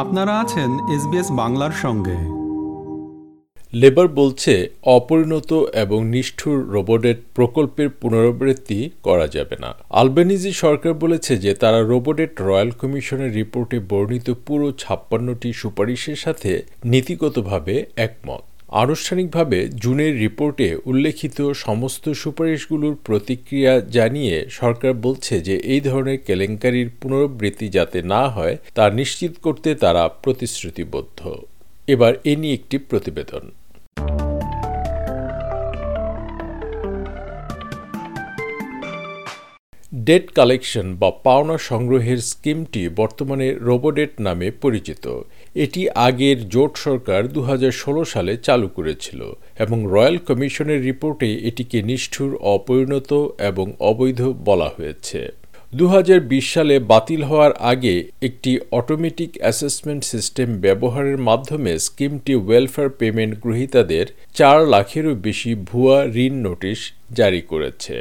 আপনারা আছেন এসবিএস বাংলার সঙ্গে। লেবার বলছে অপরিণত এবং নিষ্ঠুর রোবটের প্রকল্পের পুনরাবৃত্তি করা যাবে না। আলবেনিজি সরকার বলেছে যে তারা রোবটের রয়্যাল কমিশনের রিপোর্টে বর্ণিত পুরো ছাপ্পান্নটি সুপারিশের সাথে নীতিগতভাবে একমত। আনুষ্ঠানিকভাবে জুনের রিপোর্টে উল্লেখিত সমস্ত সুপারিশগুলোর প্রতিক্রিয়া জানিয়ে সরকার বলছে যে এই ধরনের কেলেঙ্কারির পুনরাবৃত্তি যাতে না হয়, তা নিশ্চিত করতে তারা প্রতিশ্রুতিবদ্ধ। এবার এ নিয়ে একটি প্রতিবেদন। ডেট কালেকশন বা পাওনা সংগ্রহের স্কিমটি বর্তমানে রোবোডেট নামে পরিচিত। এটি আগের জোট সরকার দু হাজার ষোলো সালে চালু করেছিল এবং রয়্যাল কমিশনের রিপোর্টে এটিকে নিষ্ঠুর, অপরিণত এবং অবৈধ বলা হয়েছে। দু হাজার বিশ সালে বাতিল হওয়ার আগে একটি অটোমেটিক অ্যাসেসমেন্ট সিস্টেম ব্যবহারের মাধ্যমে স্কিমটি ওয়েলফেয়ার পেমেন্ট গ্রহীতাদের চার লাখেরও বেশি ভুয়া ঋণ নোটিশ জারি করেছে।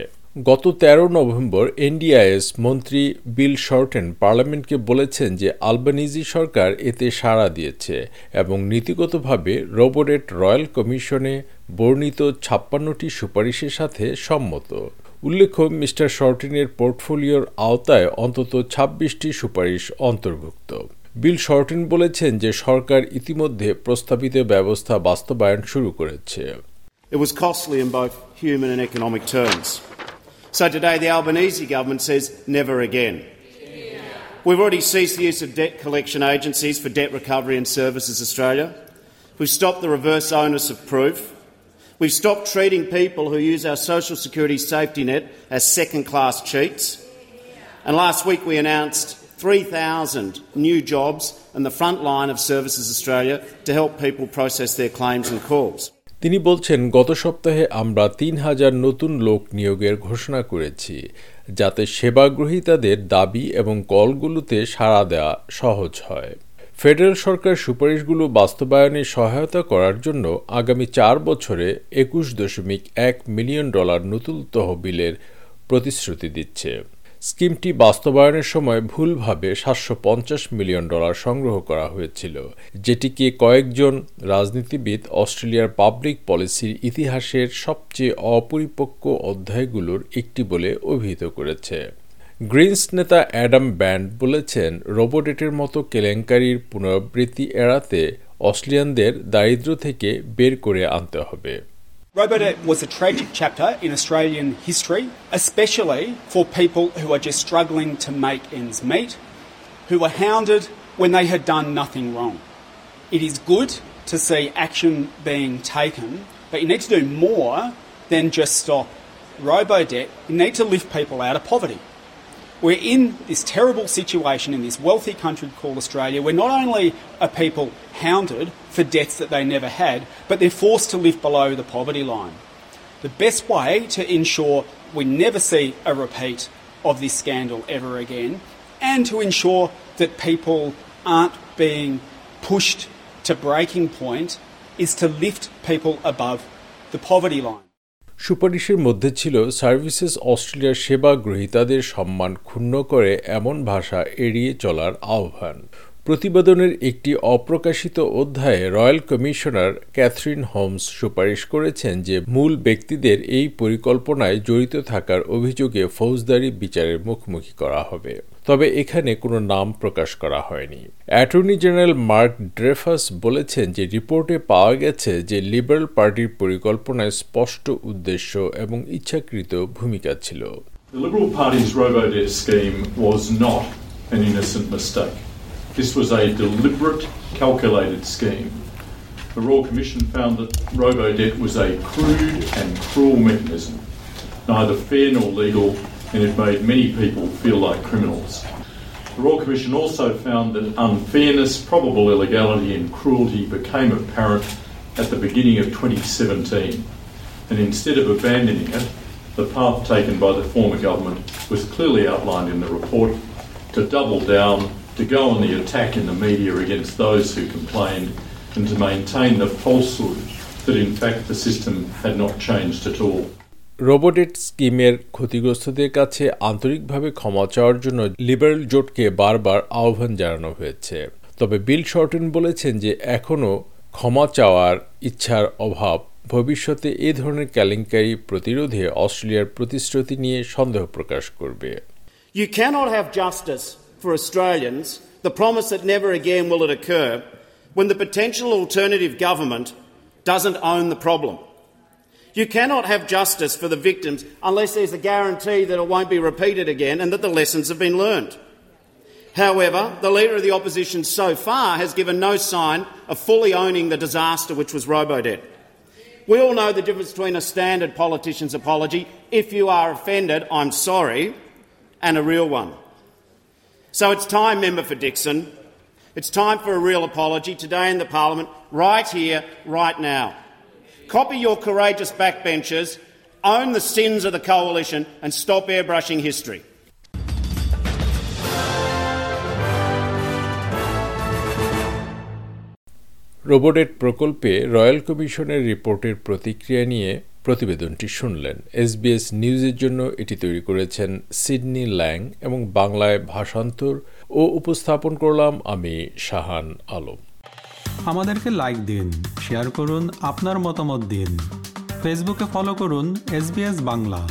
গত ১৩ নভেম্বর এনডিআইএস মন্ত্রী বিল শর্টেন পার্লামেন্টকে বলেছেন যে আলবানিজি সরকার এতে সাড়া দিয়েছে এবং নীতিগতভাবে রোবোরেট রয়্যাল কমিশনে বর্ণিত ছাপ্পান্নটি সুপারিশের সাথে সম্মত। উল্লেখ্য, মিস্টার শর্টিনের পোর্টফোলিওর আওতায় অন্তত ছাব্বিশটি সুপারিশ অন্তর্ভুক্ত। বিল শর্টিন বলেছেন যে সরকার ইতিমধ্যে প্রস্তাবিত ব্যবস্থা বাস্তবায়ন শুরু করেছে। It was costly in both human and economic terms. So today the Albanese government says never again. We've already ceased the use of debt collection agencies for debt recovery and services Australia. We've stopped the reverse onus of proof. We've stopped treating people who use our social security safety net as second class cheats. And last week we announced 3,000 new jobs in the front line of Services Australia to help people process their claims and calls. তিনি বলছেন, গত সপ্তাহে আমরা তিন হাজার নতুন লোক নিয়োগের ঘোষণা করেছি, যাতে সেবাগ্রহীতাদের দাবি এবং কলগুলোতে সাড়া দেওয়া সহজ হয়। ফেডারেল সরকার সুপারিশগুলো বাস্তবায়নে সহায়তা করার জন্য আগামী চার বছরে একুশ দশমিক এক মিলিয়ন ডলার নতুন তহবিলের প্রতিশ্রুতি দিচ্ছে। স্কিমটি বাস্তবায়নের সময় ভুলভাবে সাতশো পঞ্চাশ মিলিয়ন ডলার সংগ্রহ করা হয়েছিল, যেটিকে কয়েকজন রাজনীতিবিদ অস্ট্রেলিয়ার পাবলিক পলিসির ইতিহাসের সবচেয়ে অপরিপক্ক অধ্যায়গুলোর একটি বলে অভিহিত করেছে। গ্রিনস নেতা অ্যাডাম ব্যান্ড বলেছেন, রোবোটেটের মতো কেলেঙ্কারির পুনরাবৃত্তি এড়াতে অস্ট্রেলিয়ানদের দারিদ্র থেকে বের করে আনতে হবে। Robodebt was a tragic chapter in Australian history, especially for people who are just struggling to make ends meet, who were hounded when they had done nothing wrong. It is good to see action being taken, but you need to do more than just stop Robodebt. You need to lift people out of poverty. We're in this terrible situation in this wealthy country called Australia where not only are people hounded for debts that they never had, but they're forced to live below the poverty line. The best way to ensure we never see a repeat of this scandal ever again and to ensure that people aren't being pushed to breaking point is to lift people above the poverty line. সুপারিশের মধ্যে ছিল services অস্ট্রেলিয়ার সেবা গ্রহীতাদের সম্মান ক্ষুণ্ণ করে এমন ভাষা এড়িয়ে চলার আহ্বান। প্রতিবেদনের একটি অপ্রকাশিত অধ্যায়ে রয়্যাল কমিশনার ক্যাথরিন হোমস সুপারিশ করেছেন যে মূল ব্যক্তিদের এই পরিকল্পনায় জড়িত থাকার অভিযোগে ফৌজদারি বিচারের মুখোমুখি করা হবে। তবে এখানে কোনো নাম প্রকাশ করা হয়নি। অ্যাটর্নি জেনারেল মার্ক ড্রেফাস বলেছেন যে রিপোর্টে পাওয়া গেছে যে লিবারেল পার্টির পরিকল্পনায় স্পষ্ট উদ্দেশ্য এবং ইচ্ছাকৃত ভূমিকা ছিল। The Liberal Party's RoboDebt scheme was not an innocent mistake. This was a deliberate, calculated scheme. The Royal Commission found that robo-debt was a crude and cruel mechanism, neither fair nor legal, and it made many people feel like criminals. The Royal Commission also found that unfairness, probable illegality, and cruelty became apparent at the beginning of 2017, and instead of abandoning it, the path taken by the former government was clearly outlined in the report to double down, to go on the attack in the media against those who complained, and to maintain the falsehood that in fact the system had not changed at all. রোবোটেট স্কিমের ক্ষতিগ্রস্তদের কাছে আন্তরিকভাবে ক্ষমা চাওয়ার জন্য liberal জোটকে বারবার আহ্বান জানানো হয়েছে। তবে বিল শর্টন বলেছেন যে এখনও ক্ষমা চাওয়ার ইচ্ছার অভাব। ভবিষ্যতে এ ধরনের কেলেঙ্কারি প্রতিরোধে অস্ট্রেলিয়ার প্রতিশ্রুতি নিয়ে সন্দেহ প্রকাশ করবে। You cannot have justice for Australians, the promise that never again will it occur, when the potential alternative government doesn't own the problem. You cannot have justice for the victims unless there's a guarantee that it won't be repeated again and that the lessons have been learned. However, the Leader of the Opposition so far has given no sign of fully owning the disaster which was Robodebt. We all know the difference between a standard politician's apology, if you are offended, I'm sorry, and a real one. So it's time, Member for Dixon. It's time for a real apology today in the Parliament, right here, right now. Copy your courageous backbenchers, own the sins of the coalition, and stop airbrushing history. Robodebt প্রকল্পে royal কমিশনের রিপোর্টের প্রতিক্রিয়া নিয়ে প্রতিবেদনটি শুনলেন। SBS নিউজের জন্য এটি তৈরি করেছেন সিডনি ল্যাং এবং বাংলায় ভাষান্তর ও উপস্থাপন করলাম আমি শাহান আলম। আমাদেরকে লাইক দিন শেয়ার করুন, আপনার মতামত দিন। ফেসবুকে ফলো করুন এস বাংলা।